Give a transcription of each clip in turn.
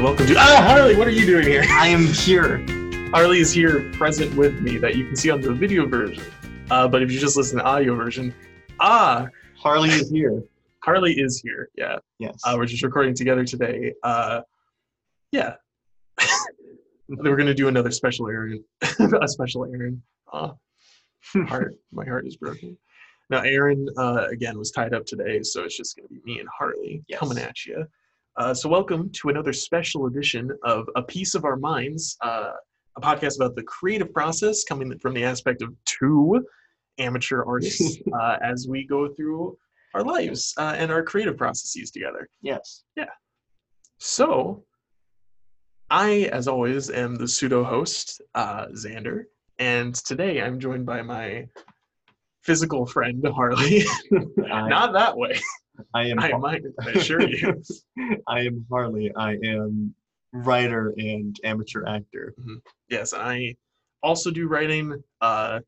and welcome to Ah Harley, what are you doing here? I am here. Harley is here present with me that you can see on the video version. Uh, but if you just listen to the audio version, ah, Harley is here. Harley is here. Yeah. Yes. Uh, we're just recording together today. Uh, yeah. we're gonna do another special errand. a special errand. Uh, heart, my heart is broken. Now, Aaron uh, again was tied up today, so it's just gonna be me and Harley Yes. coming at you. Uh, so, welcome to another special edition of A Piece of Our Minds, uh, a podcast about the creative process coming from the aspect of two amateur artists uh, as we go through our lives uh, and our creative processes together. yes. Yeah. So, I, as always, am the pseudo host, uh, Zander, and today I'm joined by my physical friend, Harley. Not that way, I am. I might I assure you. I am Harley. I am writer and amateur actor. Yes, I also do writing uh,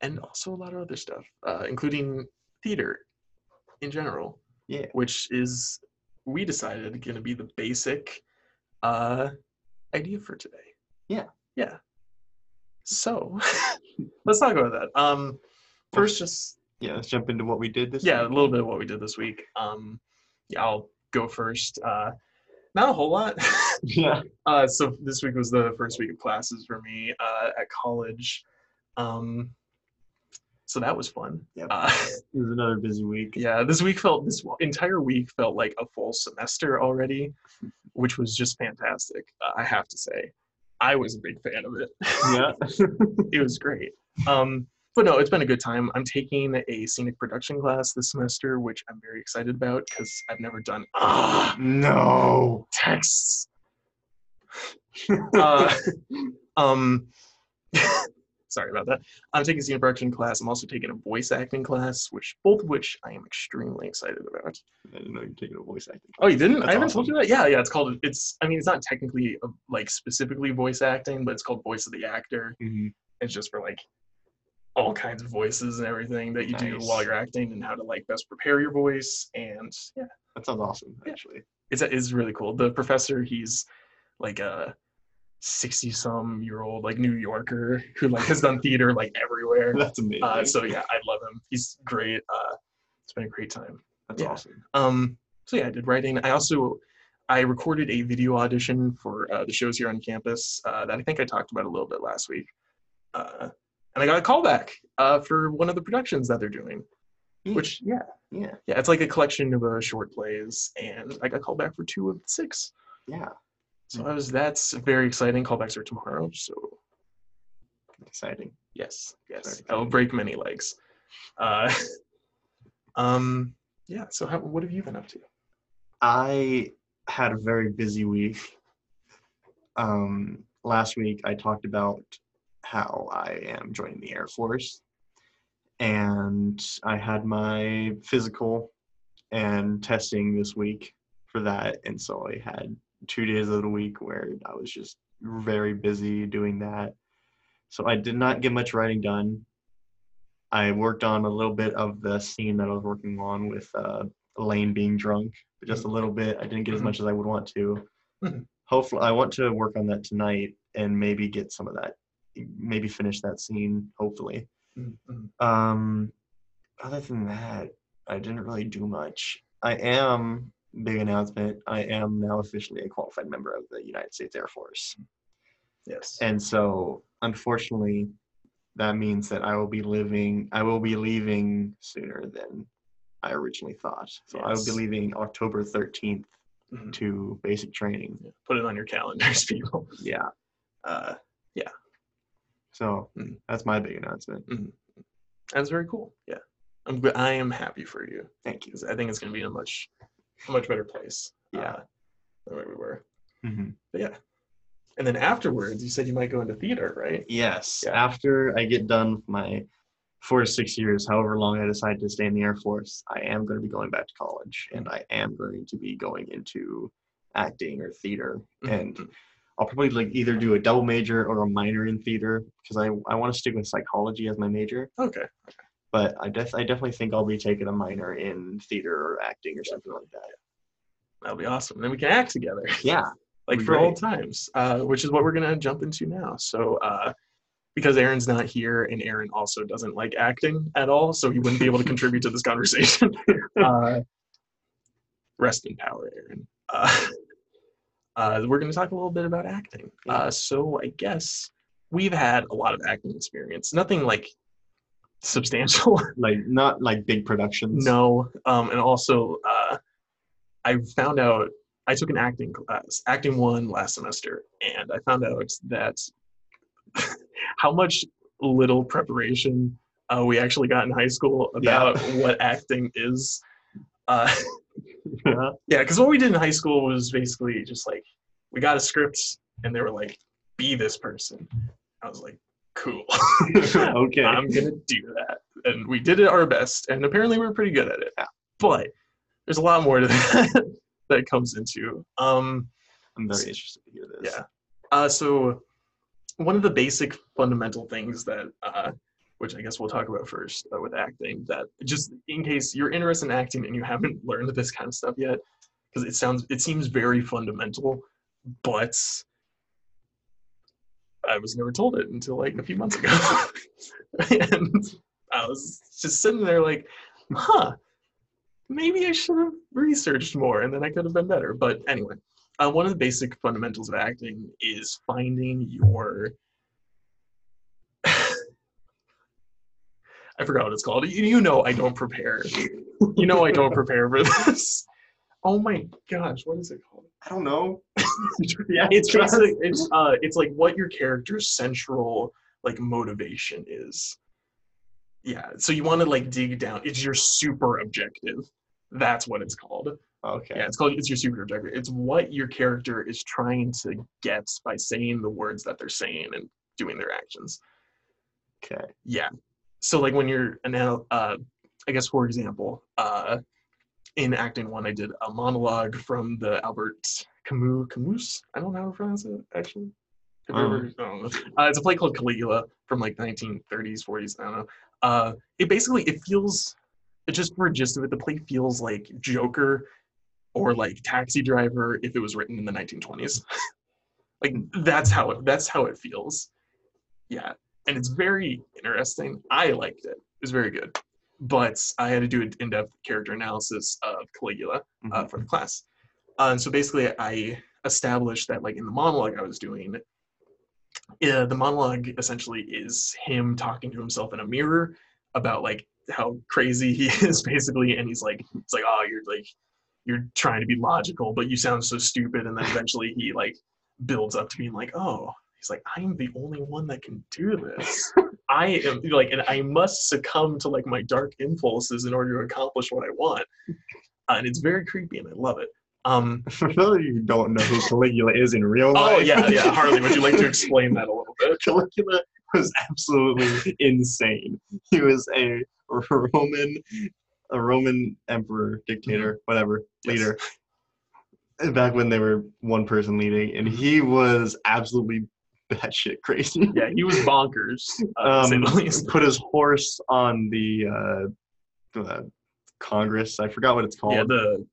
and also a lot of other stuff, uh, including theater in general. Yeah. Which is, we decided, going to be the basic uh, idea for today. Yeah. Yeah. So, let's talk about that. Um, first, just Yeah. Let's jump into what we did this. yeah, a little bit of what we did this week. Um, yeah, I'll go first. Uh, not a whole lot. Yeah. Uh, so this week was the first week of classes for me uh, at college. Um, so that was fun. Yeah. Uh, It was another busy week. yeah, this week felt this entire week felt like a full semester already, which was just fantastic. Uh, I have to say, I was a big fan of it. Yeah. it was great. Um, but no, it's been a good time. I'm taking a scenic production class this semester, which I'm very excited about because I've never done ah no. texts. uh, um, sorry about that. I'm taking scenic production class. I'm also taking a voice acting class, which both of which I am extremely excited about. I didn't know you're taking a voice acting. Oh, you didn't? That's I haven't told you that. Yeah, yeah. It's called. It's. I mean, it's not technically uh, like specifically voice acting, but it's called voice of the actor. hmm It's just for like all kinds of voices and everything that you do while you're acting and how to like best prepare your voice. And yeah, That sounds awesome. Yeah. Actually. it's it's really cool. The professor, he's like a sixty some year old like New Yorker who like has done theater like everywhere. That's amazing. Uh, so yeah, I love him. He's great. Uh, it's been a great time. That's yeah. awesome. Um, so yeah, I did writing. I also I recorded a video audition for uh, the shows here on campus uh, that I think I talked about a little bit last week. Uh, and I got a callback uh, for one of the productions that they're doing. Yeah. Which yeah, Yeah. yeah, it's like a collection of uh, short plays, and I got called back for two of the six. Yeah. So I was that's very exciting. Callbacks are tomorrow, so Exciting. yes, yes, Very I will break many legs. Uh, um, yeah. So how, what have you been up to? I had a very busy week. Um, last week I talked about how I am joining the Air Force, and I had my physical and testing this week for that, and so I had two days of the week where I was just very busy doing that. So I did not get much writing done. I worked on a little bit of the scene that I was working on with uh, Elaine being drunk, but just a little bit. I didn't get as Mhm. much as I would want to. Mhm. Hopefully, I want to work on that tonight and maybe get some of that, maybe finish that scene. Hopefully. Mm, mm. Um, other than that, I didn't really do much. I am big announcement. I am now officially a qualified member of the United States Air Force. Yes. And so, unfortunately, that means that I will be living, I will be leaving sooner than I originally thought. So I will be leaving October 13th Mhm. to basic training. Put it on your calendars, people. Yeah. Uh, So Mhm. that's my big announcement. that's very cool. Yeah, I'm. I am happy for you Thank you. I think it's going to be in a much, a much better place. Yeah. uh, than where we were. hmm But yeah, and then afterwards, you said you might go into theater, right? Yes. Yeah. After I get done with my four to six years, however long I decide to stay in the Air Force, I am going to be going back to college and I am going to be going into acting or theater. And Mhm. I'll probably like either do a double major or a minor in theater because I, I want to stick with psychology as my major. okay, But I, def- I definitely think I'll be taking a minor in theater or acting or something like that. That'll be awesome. Then we can act together, Yeah. like for old times, uh, which is what we're gonna jump into now. So, uh, because Aaron's not here, and Aaron also doesn't like acting at all, so he wouldn't be able to contribute to this conversation. uh, rest in power, Aaron. Uh, uh, we're gonna talk a little bit about acting. Uh, so I guess we've had a lot of acting experience. Nothing like substantial. Like not like big productions. No, um, and also uh, I found out I took an acting class, acting one last semester, and I found out that how much little preparation uh, we actually got in high school Yeah. about what acting is. Yeah. yeah, because what we did in high school was basically just like we got a script, and they were like, "Be this person." I was like, "Cool." okay. I'm gonna do that. And we did it our best, and apparently we are pretty good at it. Yeah. But there's a lot more to that that comes into. Um, I'm very interested to hear this. yeah. Uh, so one of the basic fundamental things that, uh, which I guess we'll talk about first uh, with acting, that just in case you're interested in acting and you haven't learned this kind of stuff yet, because it sounds, it seems very fundamental, but I was never told it until like a few months ago, and I was just sitting there like, huh, maybe I should have researched more, and then I could have been better. But anyway, uh, one of the basic fundamentals of acting is finding your I forgot what it's called. You, you know I don't prepare. You know I don't prepare for this. Oh my gosh, what is it called? I don't know. yeah, it's basically it's uh it's like what your character's central like motivation is. Yeah, so you want to like dig down. It's your super objective. That's what it's called. Okay. Yeah, it's called it's your super objective. It's what your character is trying to get by saying the words that they're saying and doing their actions. Okay. Yeah. So like when you're an uh I guess for example, uh in acting one I did a monologue from the Albert Camus Camus. I don't know how to pronounce it actually. Have Oh. ever, know. Uh, it's a play called Caligula from like 1930s, 40s. I don't know. Uh, it basically it feels, it just for a gist of it, the play feels like Joker or like Taxi Driver if it was written in the 1920s. like that's how it that's how it feels. Yeah, and it's very interesting. I liked it. It was very good, but I had to do an in-depth character analysis of Caligula uh, Mhm. for the class. Uh, and so basically, I established that, like in the monologue I was doing, uh, the monologue essentially is him talking to himself in a mirror about like how crazy he is, basically, and he's like, it's like, oh, you're like, you're trying to be logical, but you sound so stupid, and then eventually he like builds up to being like, oh, he's like, I am the only one that can do this. I am like, and I must succumb to like my dark impulses in order to accomplish what I want. Uh, and it's very creepy, and I love it. Um, For those of you who don't know who Caligula is in real life. oh yeah, yeah, Harley, would you like to explain that a little bit? Caligula was absolutely insane. He was a Roman, a Roman emperor, dictator, whatever, Yes. leader. Back when they were one person leading, and he was absolutely batshit crazy. Yeah, he was bonkers, uh, Um, put his horse on the, uh, the Congress. I forgot what it's called. Yeah, the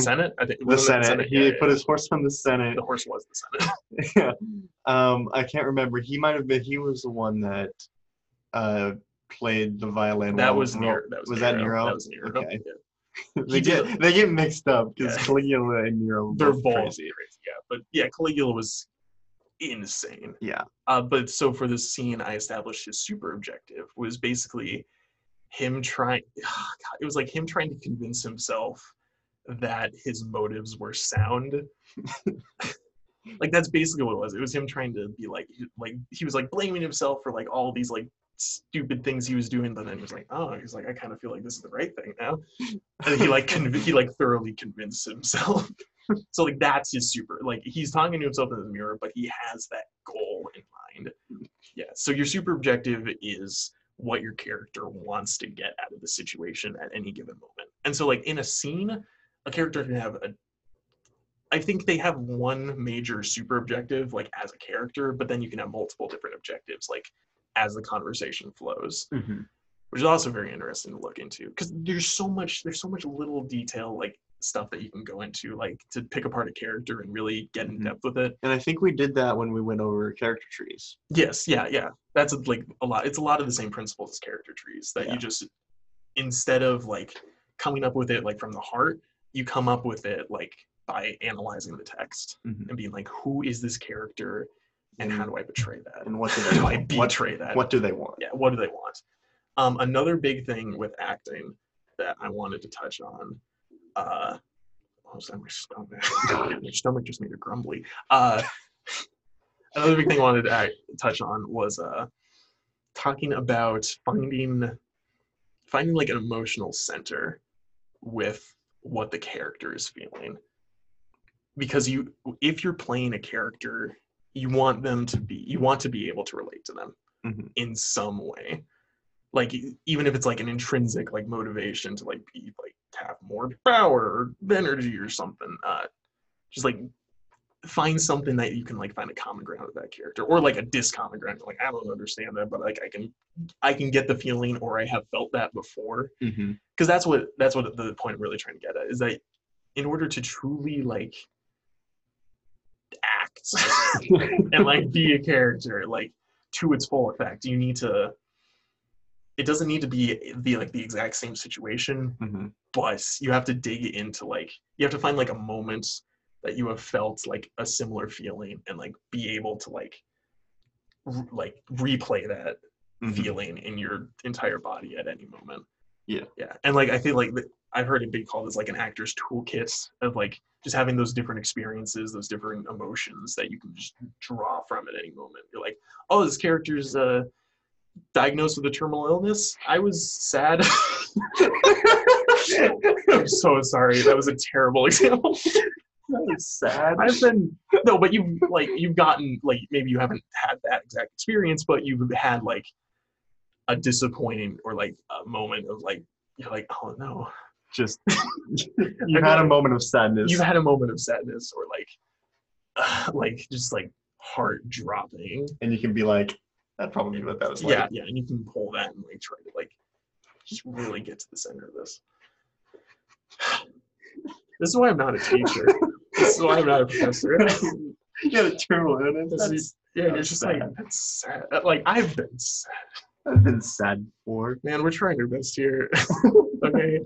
Senate. I think the it Senate. He Yeah, put yeah. his horse on the Senate. the horse was the Senate. yeah. Um, I can't remember. He might have been. He was the one that uh, played the violin. That was Ro- Nero. That was, was that Nero. That was Nero. Okay. Yeah. they get they get mixed up because Yeah. Caligula and Nero. They're both crazy. crazy. Yeah, but yeah, Caligula was insane. Yeah. Uh, but so for this scene, I established his super objective was basically him trying. God, it was like him trying to convince himself that his motives were sound. like that's basically what it was. It was him trying to be like, like he was like blaming himself for like all these like stupid things he was doing, but then he was like, oh, he's like, I kind of feel like this is the right thing now, and he like conv- he like thoroughly convinced himself. so like that's his super like he's talking to himself in the mirror, but he has that goal in mind. Yeah. So your super objective is what your character wants to get out of the situation at any given moment. And so like in a scene, a character can have a I think they have one major super objective like as a character, but then you can have multiple different objectives like as the conversation flows Mhm. which is also very interesting to look into because there's so much there's so much little detail like stuff that you can go into, like to pick apart a character and really get in Mhm. depth with it. And I think we did that when we went over character trees. Yes, yeah, yeah. That's like a lot. It's a lot of the same principles as character trees that Yeah. you just instead of like coming up with it like from the heart, you come up with it like by analyzing the text Mhm. and being like, who is this character, and how do I betray that? And what do they do I want? What, betray that? what do they want? yeah, what do they want? Um, another big thing with acting that I wanted to touch on. Uh, was that? My stomach. my stomach just made it grumbly. Uh, another big thing I wanted to touch on was uh, talking about finding finding like an emotional center with what the character is feeling because you if you're playing a character you want them to be you want to be able to relate to them Mhm. in some way like even if it's like an intrinsic like motivation to like be like have more power or energy or something uh just like find something that you can like find a common ground with that character or like a discommon ground like i don't understand that but like i can i can get the feeling or i have felt that before Mm-hmm. because that's what that's what the point I'm really trying to get at is that in order to truly like act and like be a character like to its full effect you need to it doesn't need to be the like the exact same situation Mm-hmm. but you have to dig into like you have to find like a moment that you have felt like a similar feeling and like be able to like r- like replay that Mm-hmm. feeling in your entire body at any moment. Yeah. Yeah. And like I feel like th- I've heard it be called as like an actor's toolkit of like just having those different experiences, those different emotions that you can just draw from at any moment. You're like, oh, this character's uh diagnosed with a terminal illness. I was sad. I'm so sorry. That was a terrible example. sad. I've been no, but you've like you've gotten like maybe you haven't had that exact experience, but you've had like a disappointing or like a moment of like you're like oh no, Just you had a moment of sadness. you've had a moment of sadness or like like just like heart dropping. and you can be like, that's probably what that was like. Yeah, yeah, and you can pull that and like try to like just really get to the center of this. This is why I'm not a teacher. this is why I'm not a professor. you had a terminal illness. This That's, is- yeah, you're that's just like sad. that's sad. Like I've been sad. I've been sad before. Man, we're trying our best here. okay,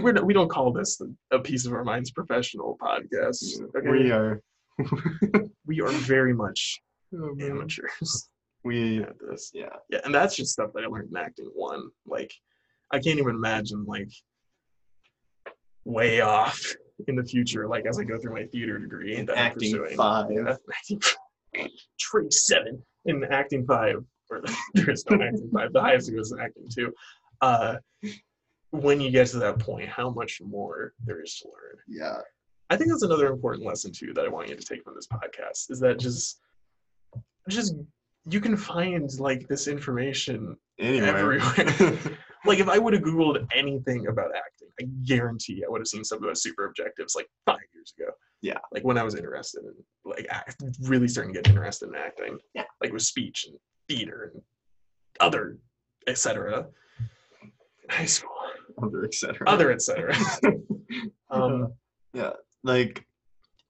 we're not, we don't call this the, a piece of our minds professional podcast. Okay, We are. we are very much Oh, amateurs We at this. yeah. Yeah, and that's just stuff that I learned in acting one. Like, I can't even imagine like way off in the future. Like as I go through my theater degree In that I'm acting pursuing. five. Yeah, acting tree seven in acting five. Or there is no acting five. The highest goes in acting two. Uh, when you get to that point, how much more there is to learn. Yeah. I think that's another important lesson too that I want you to take from this podcast is that just just you can find like this information Anyway. everywhere. like if I would have Googled anything about acting, I guarantee I would have seen some of those super objectives like five years ago. Yeah. Like when I was interested in like act, really starting to get interested in acting. Yeah. Like with speech and theater and other etc. High school. Other etc. Other etc. um Yeah. Like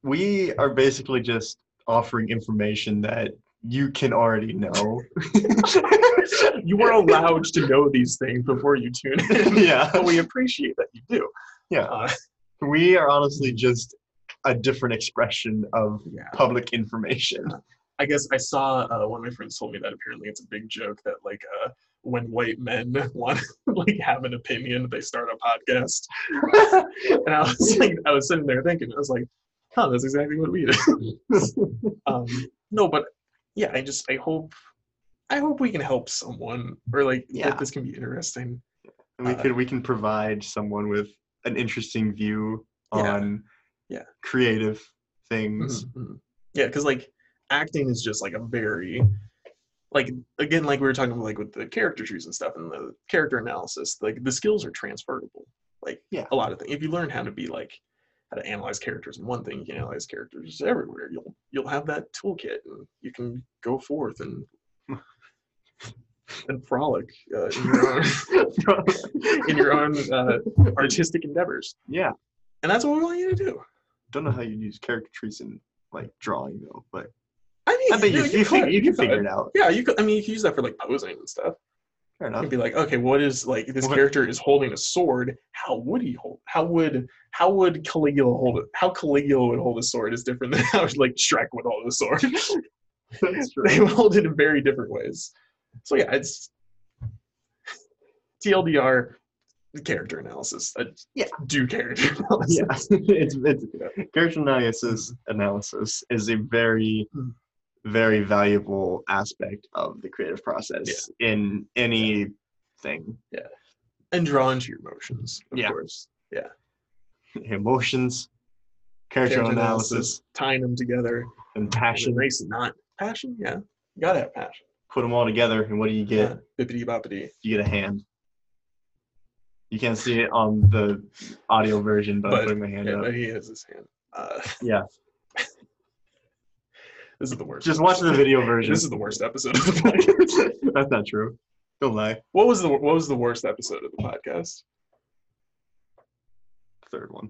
we are basically just offering information that you can already know. you were allowed to know these things before you tune in. yeah. But we appreciate that you do. Yeah. Uh, We are honestly just a different expression of yeah. public information. I guess I saw uh, one of my friends told me that apparently it's a big joke that like uh, when white men want to like have an opinion, they start a podcast. and I was like, I was sitting there thinking, I was like, huh, that's exactly what we do. um, no, but yeah, I just I hope I hope we can help someone or like Yeah. this can be interesting. And we Uh, could we can provide someone with an interesting view Yeah. on Yeah. creative things. Mhm, mhm. Yeah, because like acting is just like a very like again like we were talking about like with the character trees and stuff and the character analysis like the skills are transferable like Yeah. a lot of things if you learn how to be like how to analyze characters in one thing you can analyze characters everywhere you'll you'll have that toolkit and you can go forth and and frolic uh, in your own in your own uh, artistic endeavors Yeah. and that's what we want you to do. Don't know how you use character trees in like drawing though, but I mean, I bet you, you, fig- could- you can could. figure it out. Yeah, you could. I mean, you can use that for like posing and stuff. Fair enough. could be like, okay, what is like this What- character is holding a sword? How would he hold? How would how would Caligula hold it? How Caligula would hold a sword is different than how like Shrek would hold a sword. They true. hold it in very different ways. So yeah, it's TLDR character analysis. Uh, Yeah. do character analysis. yeah, it's, it's character analysis analysis is a very Mm. Very valuable aspect of the creative process in anything. Yeah. And draw into your emotions, of Yeah. course. Yeah. Emotions, character, Character analysis, tying them together. and Passion, race, not passion. Yeah, you gotta have passion. Put them all together, and what do you get? Yeah, bippity boppity. You get a hand. You can't see it on the audio version, but, But- I'm putting my hand Yeah, up. but he has his hand. Uh, Yeah, this is the worst. just watch the video version. This is the worst episode of the podcast. That's not true. Don't lie. what was the What was the worst episode of the podcast? Third one.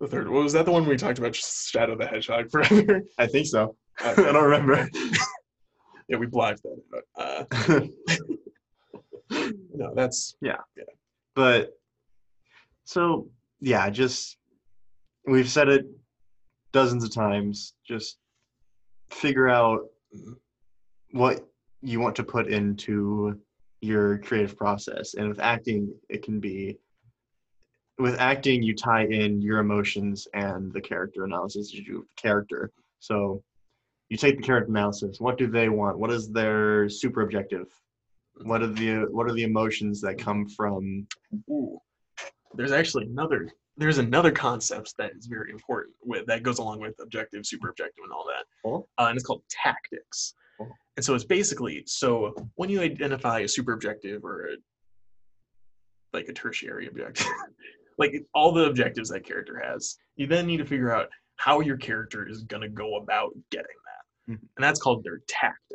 The third. What was that? The one we talked about Shadow the Hedgehog forever. I think so. I don't remember. yeah, we blocked that. out. Uh, no, that's yeah. yeah. but so yeah just we've said it dozens of times just figure out what you want to put into your creative process. And with acting it can be with acting you tie in your emotions and the character analysis you do character. So you take the character analysis what do they want? What is their super objective? What are the what are the emotions that come from Ooh. There's actually another there's another concept that is very important with that goes along with objective, super objective, and all that. Oh. Uh, and it's called tactics. Oh. And so it's basically so when you identify a super objective or a like a tertiary objective, like all the objectives that character has, you then need to figure out how your character is gonna go about getting that. Mhm. And that's called their tactic.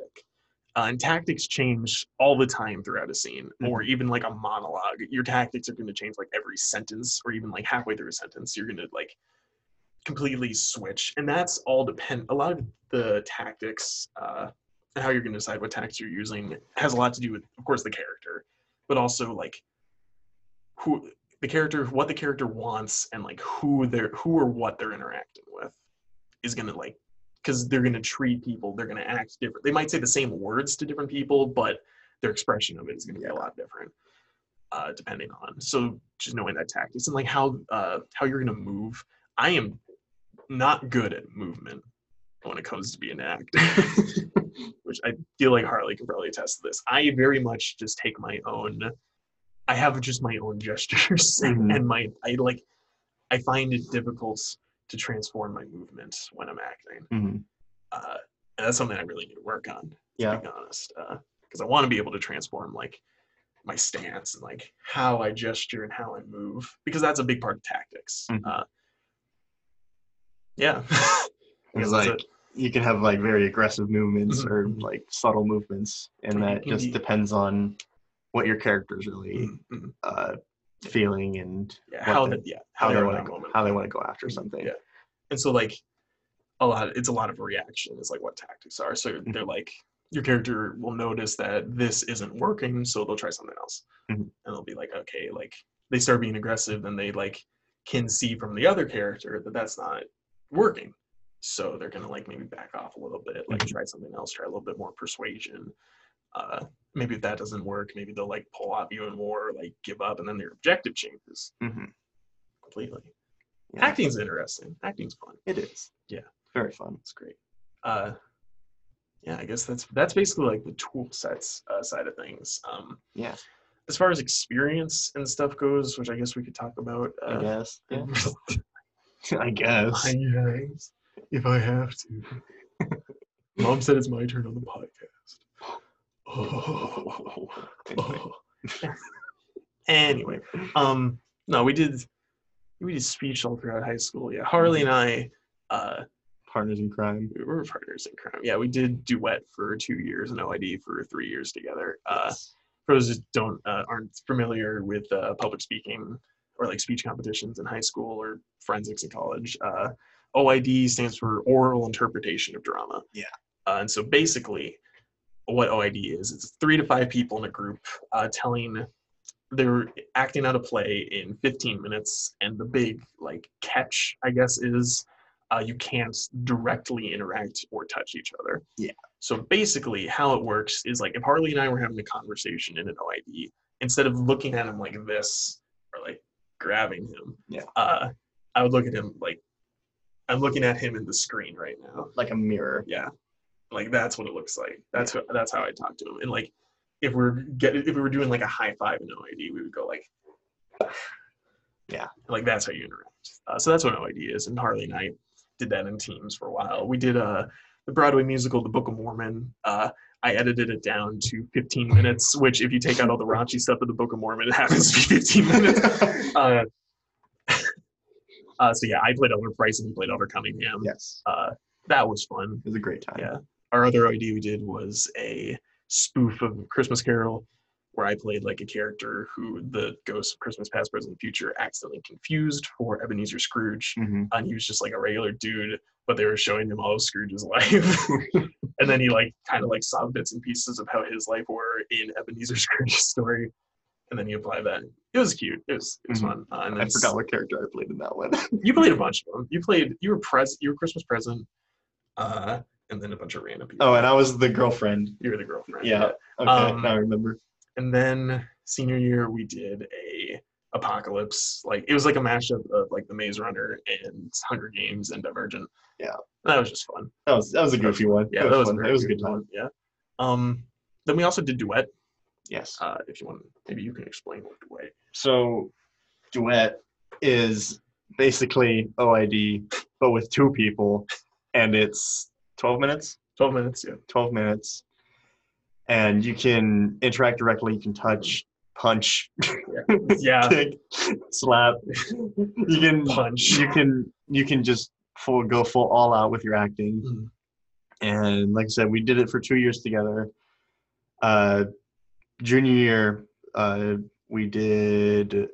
Uh, and tactics change all the time throughout a scene, or even like a monologue. Your tactics are going to change like every sentence, or even like halfway through a sentence. You're going to like completely switch, and that's all depend. A lot of the tactics, uh, how you're going to decide what tactics you're using, has a lot to do with, of course, the character, but also like who the character, what the character wants, and like who they're who or what they're interacting with is going to like because they're going to treat people, they're going to act different. They might say the same words to different people, but their expression of it is going to be a lot different, uh, depending on. So just knowing that tactics and like how uh, how you're going to move. I am not good at movement when it comes to being an actor, which I feel like Harley can probably attest to this. I very much just take my own. I have just my own gestures Mhm. and my I like. I find it difficult to transform my movement when I'm acting Mhm. uh, and that's something I really need to work on. To Yeah. be honest, because I want to be able to transform like my stance and like how I gesture and how I move, because that's a big part of tactics. Mhm. Uh, yeah, I guess It's that's like you can have like very aggressive movements Mhm, or like subtle movements, and that just depends on what your character is really Mm, mm. uh, feeling and yeah, how they- the, yeah how, how they want to how they want to go after something. Yeah. and so like a lot it's a lot of reaction is like what tactics are so Mm-hmm. they're like your character will notice that this isn't working so they'll try something else Mhm. and they'll be like okay like they start being aggressive and they like can see from the other character that that's not working so they're gonna like maybe back off a little bit like Mhm. try something else try a little bit more persuasion uh maybe if that doesn't work maybe they'll like pull off even more like give up and then their objective changes Mhm. completely Yeah, acting's interesting acting's fun it is. Yeah. very fun. it's great. Uh, yeah, I guess that's that's basically like the tool sets uh, side of things. Um, Yeah, as far as experience and stuff goes, which I guess we could talk about. I Uh, guess. Yeah. I guess. I guess, if I have to. Mom said it's my turn on the podcast. Oh. anyway, um, no, we did we did speech all throughout high school. Yeah, Harley and I. Uh, Partners in crime. we were partners in crime. Yeah, we did duet for two years and OID for three years together. Uh, Yes. for those that don't uh, aren't familiar with uh, public speaking, or like speech competitions in high school or forensics in college. Uh, OID stands for oral interpretation of drama. Yeah. Uh, and so basically, what OID is, it's three to five people in a group uh, telling, they're acting out a play in 15 minutes. And the big like catch, I guess, is uh, you can't directly interact or touch each other. Yeah. So basically, how it works is like if Harley and I were having a conversation in an OID, instead of looking at him like this or like grabbing him, Yeah. uh, I would look at him like I'm looking at him in the screen right now. like a mirror. Yeah, like that's what it looks like. That's what, that's how I talk to him. And like if we're get if we were doing like a high five in OID, we would go like, Yeah. like that's how you interact. Uh, so that's what OID is. And Harley and I did that in teams for a while. We did uh the Broadway musical, The Book of Mormon. Uh, I edited it down to 15 minutes, which if you take out all the raunchy stuff of the Book of Mormon, it happens to be 15 minutes. Uh, uh, so yeah, I played Elder Price and he played Elder Cunningham. yes, Uh, that was fun. it was a great time. Yeah. Our other idea we did was a spoof of Christmas Carol, where I played like a character who the ghost of Christmas Past, Present, and Future accidentally confused for Ebenezer Scrooge, hmm and he was just like a regular dude, but they were showing him all of Scrooge's life, and then he like kind of like saw bits and pieces of how his life were in Ebenezer Scrooge's story, and then he applied that. It was cute. It was it was Mhm. fun. Uh, and I forgot what character I played in that one. you played a bunch of them. You played. You were pres. You were Christmas present, uh, and then a bunch of random people. oh, and I was the girlfriend. you were the girlfriend. Yeah. Okay, Um, now I remember. And then senior year, we did a apocalypse. Like it was like a mashup of like the Maze Runner and Hunger Games and Divergent. Yeah. that was just fun. That was that was a goofy one. Yeah, it that was fun. It was a good time. one, Yeah. Um. Then we also did duet. Yes. Uh, if you want, maybe you can explain what duet. So, duet is basically OID, but with two people, and it's 12 minutes. Twelve minutes. Yeah. 12 minutes, and you can interact directly. You can touch, punch, Yeah. kick, slap. You can Punch. You can you can just full go full all out with your acting. Mhm. And like I said, we did it for two years together. Uh, junior year, uh, we did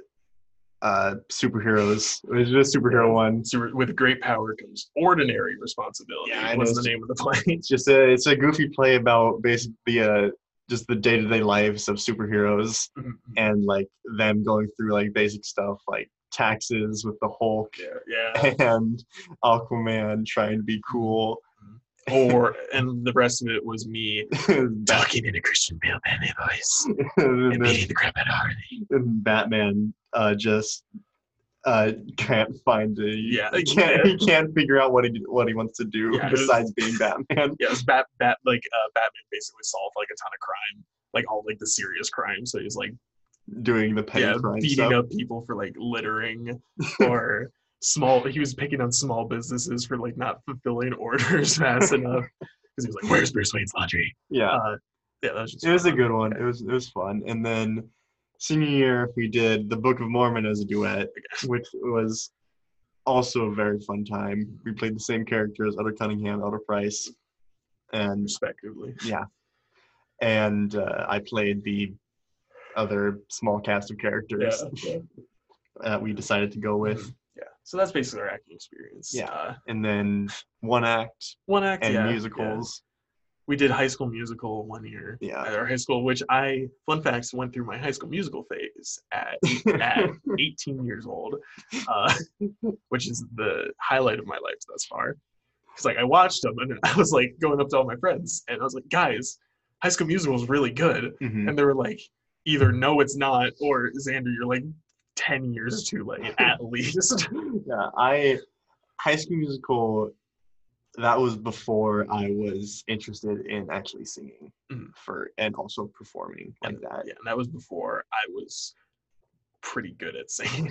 uh, superheroes. It was just superhero one. Super, with great power comes ordinary responsibility. Yeah, was the name of the play. It's just a it's a goofy play about basically uh just the day to day lives of superheroes and like them going through like basic stuff like taxes with the Hulk yeah. Yeah. and Aquaman trying to be cool. or and the rest of it was me talking in a Christian Bale Batman voice and, and beating the crap out of Harley. and Batman uh, just uh, can't find a Yeah, he can't he can't figure out what he what he wants to do Yeah, it was- besides being Batman. Yeah, it was Bat Bat like uh, Batman basically solved like a ton of crime, like all like the serious crime. So he's like Doing the petty yeah, crime beating stuff. up people for like littering or small. He was picking on small businesses for like not fulfilling orders fast enough because he was like, "Where's Bruce Wayne's laundry?" Yeah, Uh, yeah, that was just it was a good one. It was it was fun. And then senior year we did the Book of Mormon as a duet, which was also a very fun time. We played the same characters, Elder Cunningham, Elder Price, and respectively. yeah, and uh, I played the other small cast of characters Yeah, yeah. that we decided to go with. yeah. So that's basically our acting experience. Yeah. Uh, And then one act one act and yeah, yeah. musicals. We did High School Musical one year Yeah. at our high school, which I, fun facts, went through my High School Musical phase at, at 18 years old, uh, which is the highlight of my life thus far. Because like I watched them and I was like going up to all my friends and I was like, guys, High School Musical is really good, Mhm. and they were like, either no, it's not, or Zander, you're like 10 years too late at least. Yeah, I High School Musical. That was before I was interested in actually singing Mhm. for and also performing like And- that. Yeah, and that was before I was pretty good at singing.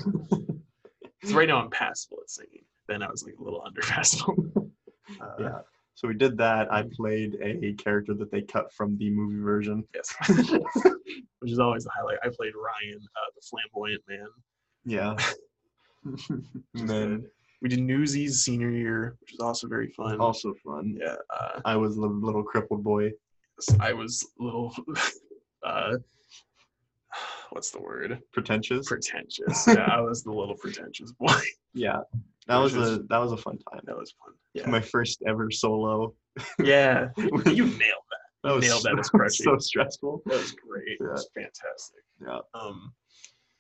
so right now I'm passable at singing. Then I was like a little under passable. Uh, Yeah. So we did that. I played a character that they cut from the movie version. Yes. Which is always the highlight. I played Ryan, uh, the flamboyant man. Yeah. and then. We did Newsies senior year, which was also very fun. also fun. yeah, uh, I was the little crippled boy. I was little. Uh, what's the word? Pretentious. Pretentious. yeah, I was the little pretentious boy. yeah, that Which was a that was a fun time. That was fun. Yeah. My first ever solo. yeah. You nailed that. That was nailed that so, so stressful. That was great. It was fantastic. Yeah. Um,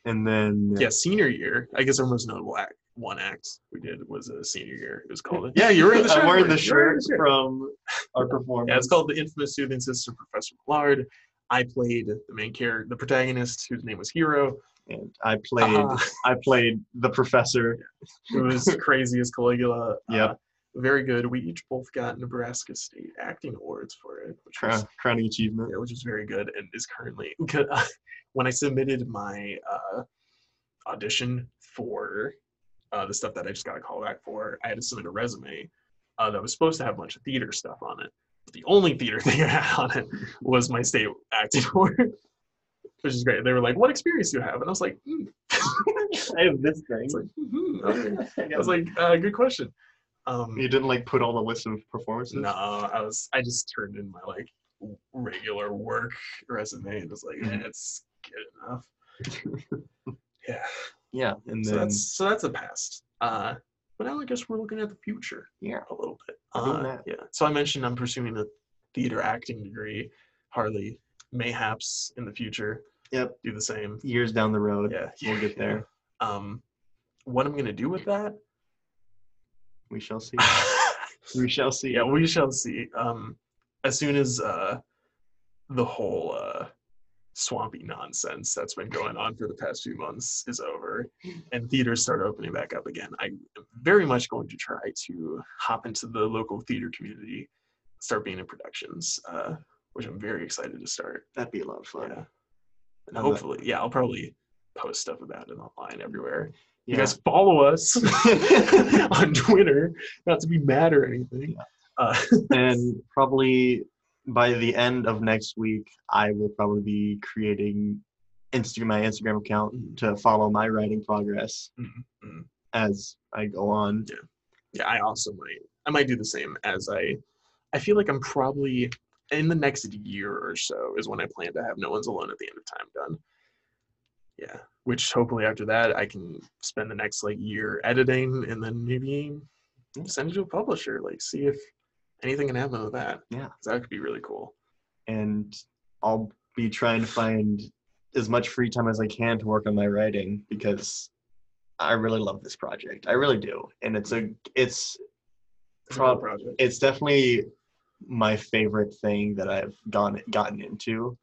And then yeah, senior year. I guess our most notable act, one act we did was a senior year. It was called. Yeah, you were in the shirt. I'm wearing the were shirt from our performance. Yeah, it's called the infamous soothing sister, Professor Millard. I played the main character, the protagonist, whose name was Hero. And I played Uh, I played the professor. it was crazy as Caligula. Yep. Uh, very good. We each both got Nebraska State acting awards for it, which was crowning achievement. yeah, which is very good and is currently when I submitted my uh, audition for uh, the stuff that I just got a call back for, I had to submit a resume uh, that was supposed to have a bunch of theater stuff on it. But the only theater thing I had on it was my state acting award, which is great. They were like, "What experience do you have?" And I was like, hmm. I have this thing. "It's like, hmm, okay." I was like, uh, "Good question." Um, you didn't like put all the list of performances. no, I was. I just turned in my like regular work resume and was like, eh, it's good enough. yeah. Yeah, and So then that's so that's a past. Uh, but now I guess we're looking at the future yeah, a little bit. Uh, yeah. So I mentioned I'm pursuing a theater acting degree. Harley, mayhaps in the future, yep. do the same. Years down the road, Yeah, we'll get yeah. there. Um, what I'm gonna do with that? We shall see. we shall see. yeah, we shall see. Um, as soon as uh, the whole uh, swampy nonsense that's been going on for the past few months is over, and theaters start opening back up again, I am very much going to try to hop into the local theater community, start being in productions, uh, which I'm very excited to start. That'd be a lot of fun. Yeah, and hopefully, yeah, I'll probably post stuff about it online everywhere. You guys follow us on Twitter, not to be mad or anything. Uh, and probably by the end of next week, I will probably be creating Instagram my Instagram account to follow my writing progress Mhm, mhm. as I go on. yeah, I also might. I might do the same as I. I feel like I'm probably in the next year or so is when I plan to have No One's Alone at the end of time done. Yeah, which hopefully after that I can spend the next like year editing and then maybe send it to a publisher, like see if anything can happen with that. yeah that could be really cool. And I'll be trying to find as much free time as I can to work on my writing because I really love this project. I really do. And it's a it's It's a project. it's definitely my favorite thing that I've gone gotten into.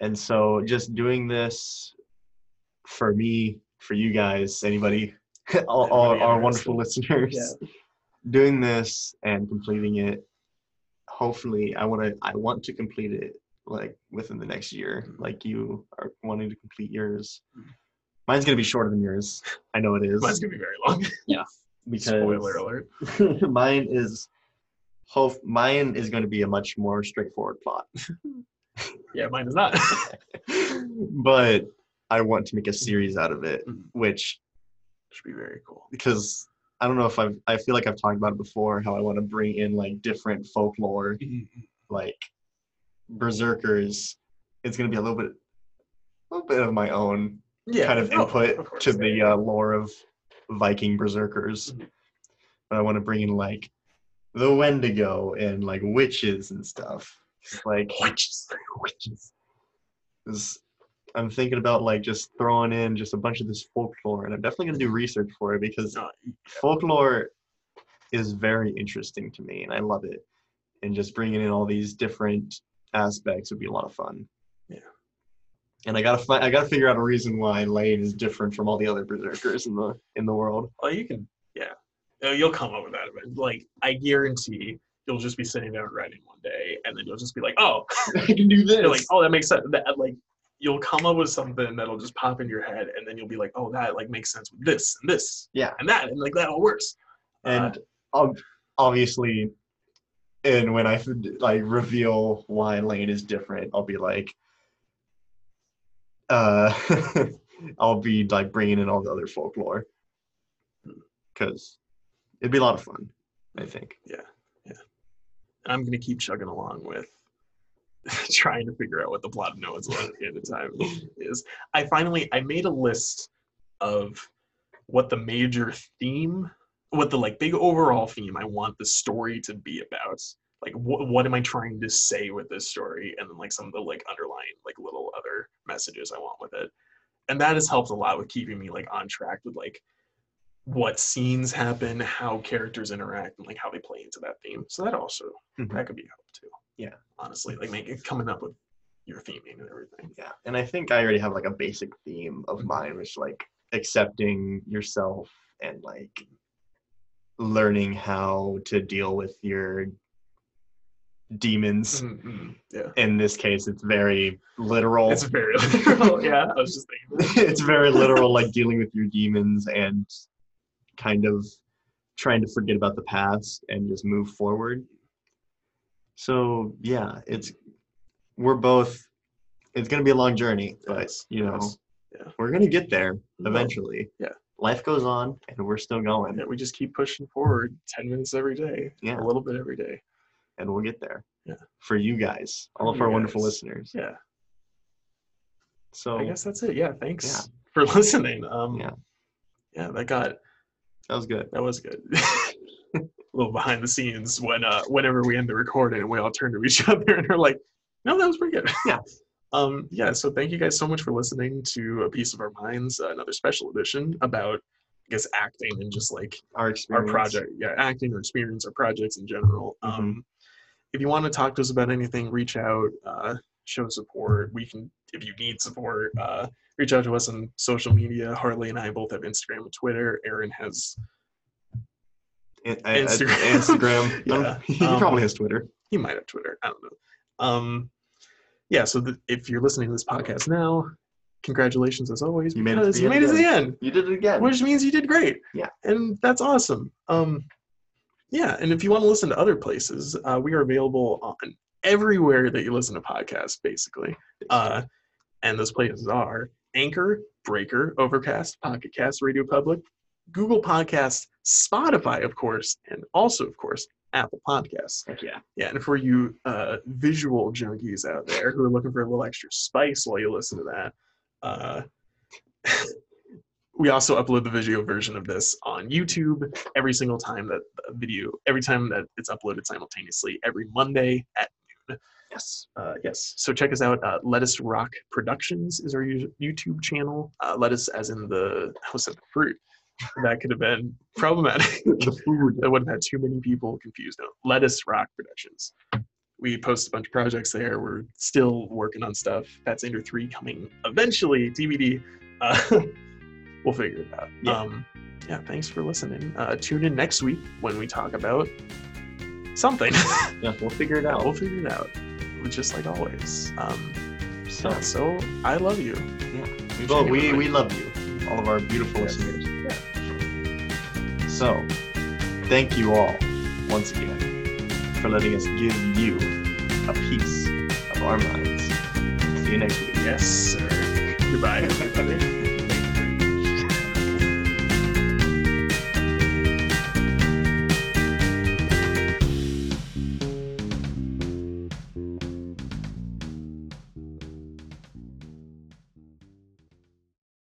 And so just doing this for me, for you guys, anybody, all, all our wonderful listeners, Yeah. doing this and completing it. Hopefully, I want to. I want to complete it like within the next year, Mhm. like you are wanting to complete yours. Mhm. Mine's gonna be shorter than yours. I know it is Mine's gonna be very long. Yeah. Because Spoiler alert. mine is hope mine is going to be a much more straightforward plot Yeah, mine is not. but i want to make a series out of it Mhm. which Should be very cool. because i don't know if i've i feel like i've talked about it before how i want to bring in like different folklore like berserkers it's going to be a little bit a little bit of my own Yeah, kind of oh, input of to the uh, lore of Viking berserkers. Mhm. But I want to bring in like the Wendigo and like witches and stuff. It's Like Witches. witches. I'm thinking about like just throwing in just a bunch of this folklore, and I'm definitely gonna do research for it because Uh, folklore is very interesting to me, and I love it. And just bringing in all these different aspects would be a lot of fun. Yeah. And I gotta find, I gotta figure out a reason why Lane is different from all the other berserkers in the in the world. Oh, you can, yeah. You'll come up with that. But like, I guarantee you'll just be sitting down writing one day, and then you'll just be like, oh, I can do this. you're like, oh, that makes sense. That like, you'll come up with something that'll just pop in your head, and then you'll be like, oh, that like makes sense with this and this yeah, and that, and like that all works. and Uh, obviously, and when I like reveal why Lane is different, I'll be like, uh, I'll be like bringing in all the other folklore because it'd be a lot of fun. I think. Yeah, yeah. And I'm gonna keep chugging along with trying to figure out what the plot of Noah's Land at the end of time is. I finally I made a list of what the major theme, what the like big overall theme I want the story to be about. Like what what am I trying to say with this story, and then like some of the like underlying like little other messages I want with it, and that has helped a lot with keeping me like on track with like what scenes happen, how characters interact, and like how they play into that theme. So that also Mhm. that could be help too. Yeah. honestly, like making coming up with your theming and everything. Yeah, and I think I already have like a basic theme of mine, which like accepting yourself and like learning how to deal with your demons. Mhm, Yeah, In this case, it's very literal. it's very literal. yeah, I was just thinking. It's very literal, like dealing with your demons and kind of trying to forget about the past and just move forward. So yeah, it's we're both. It's gonna be a long journey, but you know, yeah. we're gonna get there eventually. yeah. Life goes on, and we're still going, Yeah, we just keep pushing forward. Ten minutes every day. Yeah. a little bit every day. and we'll get there. Yeah. For you guys, For all of you our wonderful listeners. Yeah, So I guess that's it. Yeah, thanks Yeah. for listening. Um, Yeah. yeah, that got that was good. that was good. a little behind the scenes when uh whenever we end the recording and we all turn to each other and are like, no, that was pretty good. Yeah. Um, yeah, so thank you guys so much for listening to A Piece of Our Minds, uh, another special edition about, I guess, acting and just like Our our project, yeah, acting or experience, our projects in general. Mhm. Um, if you want to talk to us about anything, reach out, uh, show support. We can, if you need support, uh, reach out to us on social media. Harley and I both have Instagram and Twitter. Aaron has, In- I- I- Instagram. Instagram. Yeah. he Um, probably has Twitter. he might have Twitter. I don't know. Um, yeah, so the, if you're listening to this podcast now, congratulations as always. You made it to the you end made it to the again. end. You did it again. which means you did great. Yeah. and that's awesome. Um, yeah, and if you want to listen to other places, uh, we are available on everywhere that you listen to podcasts, basically. Uh, and those places are Anchor, Breaker, Overcast, Pocket Cast, Radio Public, Google Podcasts, Spotify, of course, and also, of course, Apple Podcasts. Heck yeah. Yeah, and for you uh, visual junkies out there who are looking for a little extra spice while you listen to that, uh, we also upload the video version of this on YouTube every single time that the video, every time that it's uploaded simultaneously, every Monday at noon. Yes. uh, yes. So check us out. Uh, Lettuce Rock Productions is our YouTube channel. Uh, lettuce, as in the house of the fruit. That could have been problematic. The food. that would have had too many people confused. No, Lettuce Rock Productions. We post a bunch of projects there. We're still working on stuff. That's Ender 3 coming eventually, DVD. Uh, we'll figure it out. Yeah. Um, yeah, thanks for listening. Uh, tune in next week when we talk about something. Yeah, we'll figure it out. we'll figure it out. Just like always. Um, So, yeah, so I love you. Yeah. Well, we, we love you, all of our beautiful Yes. listeners. So, thank you all once again for letting us give you a piece of our minds. See you next week. Yes, sir. Goodbye, everybody.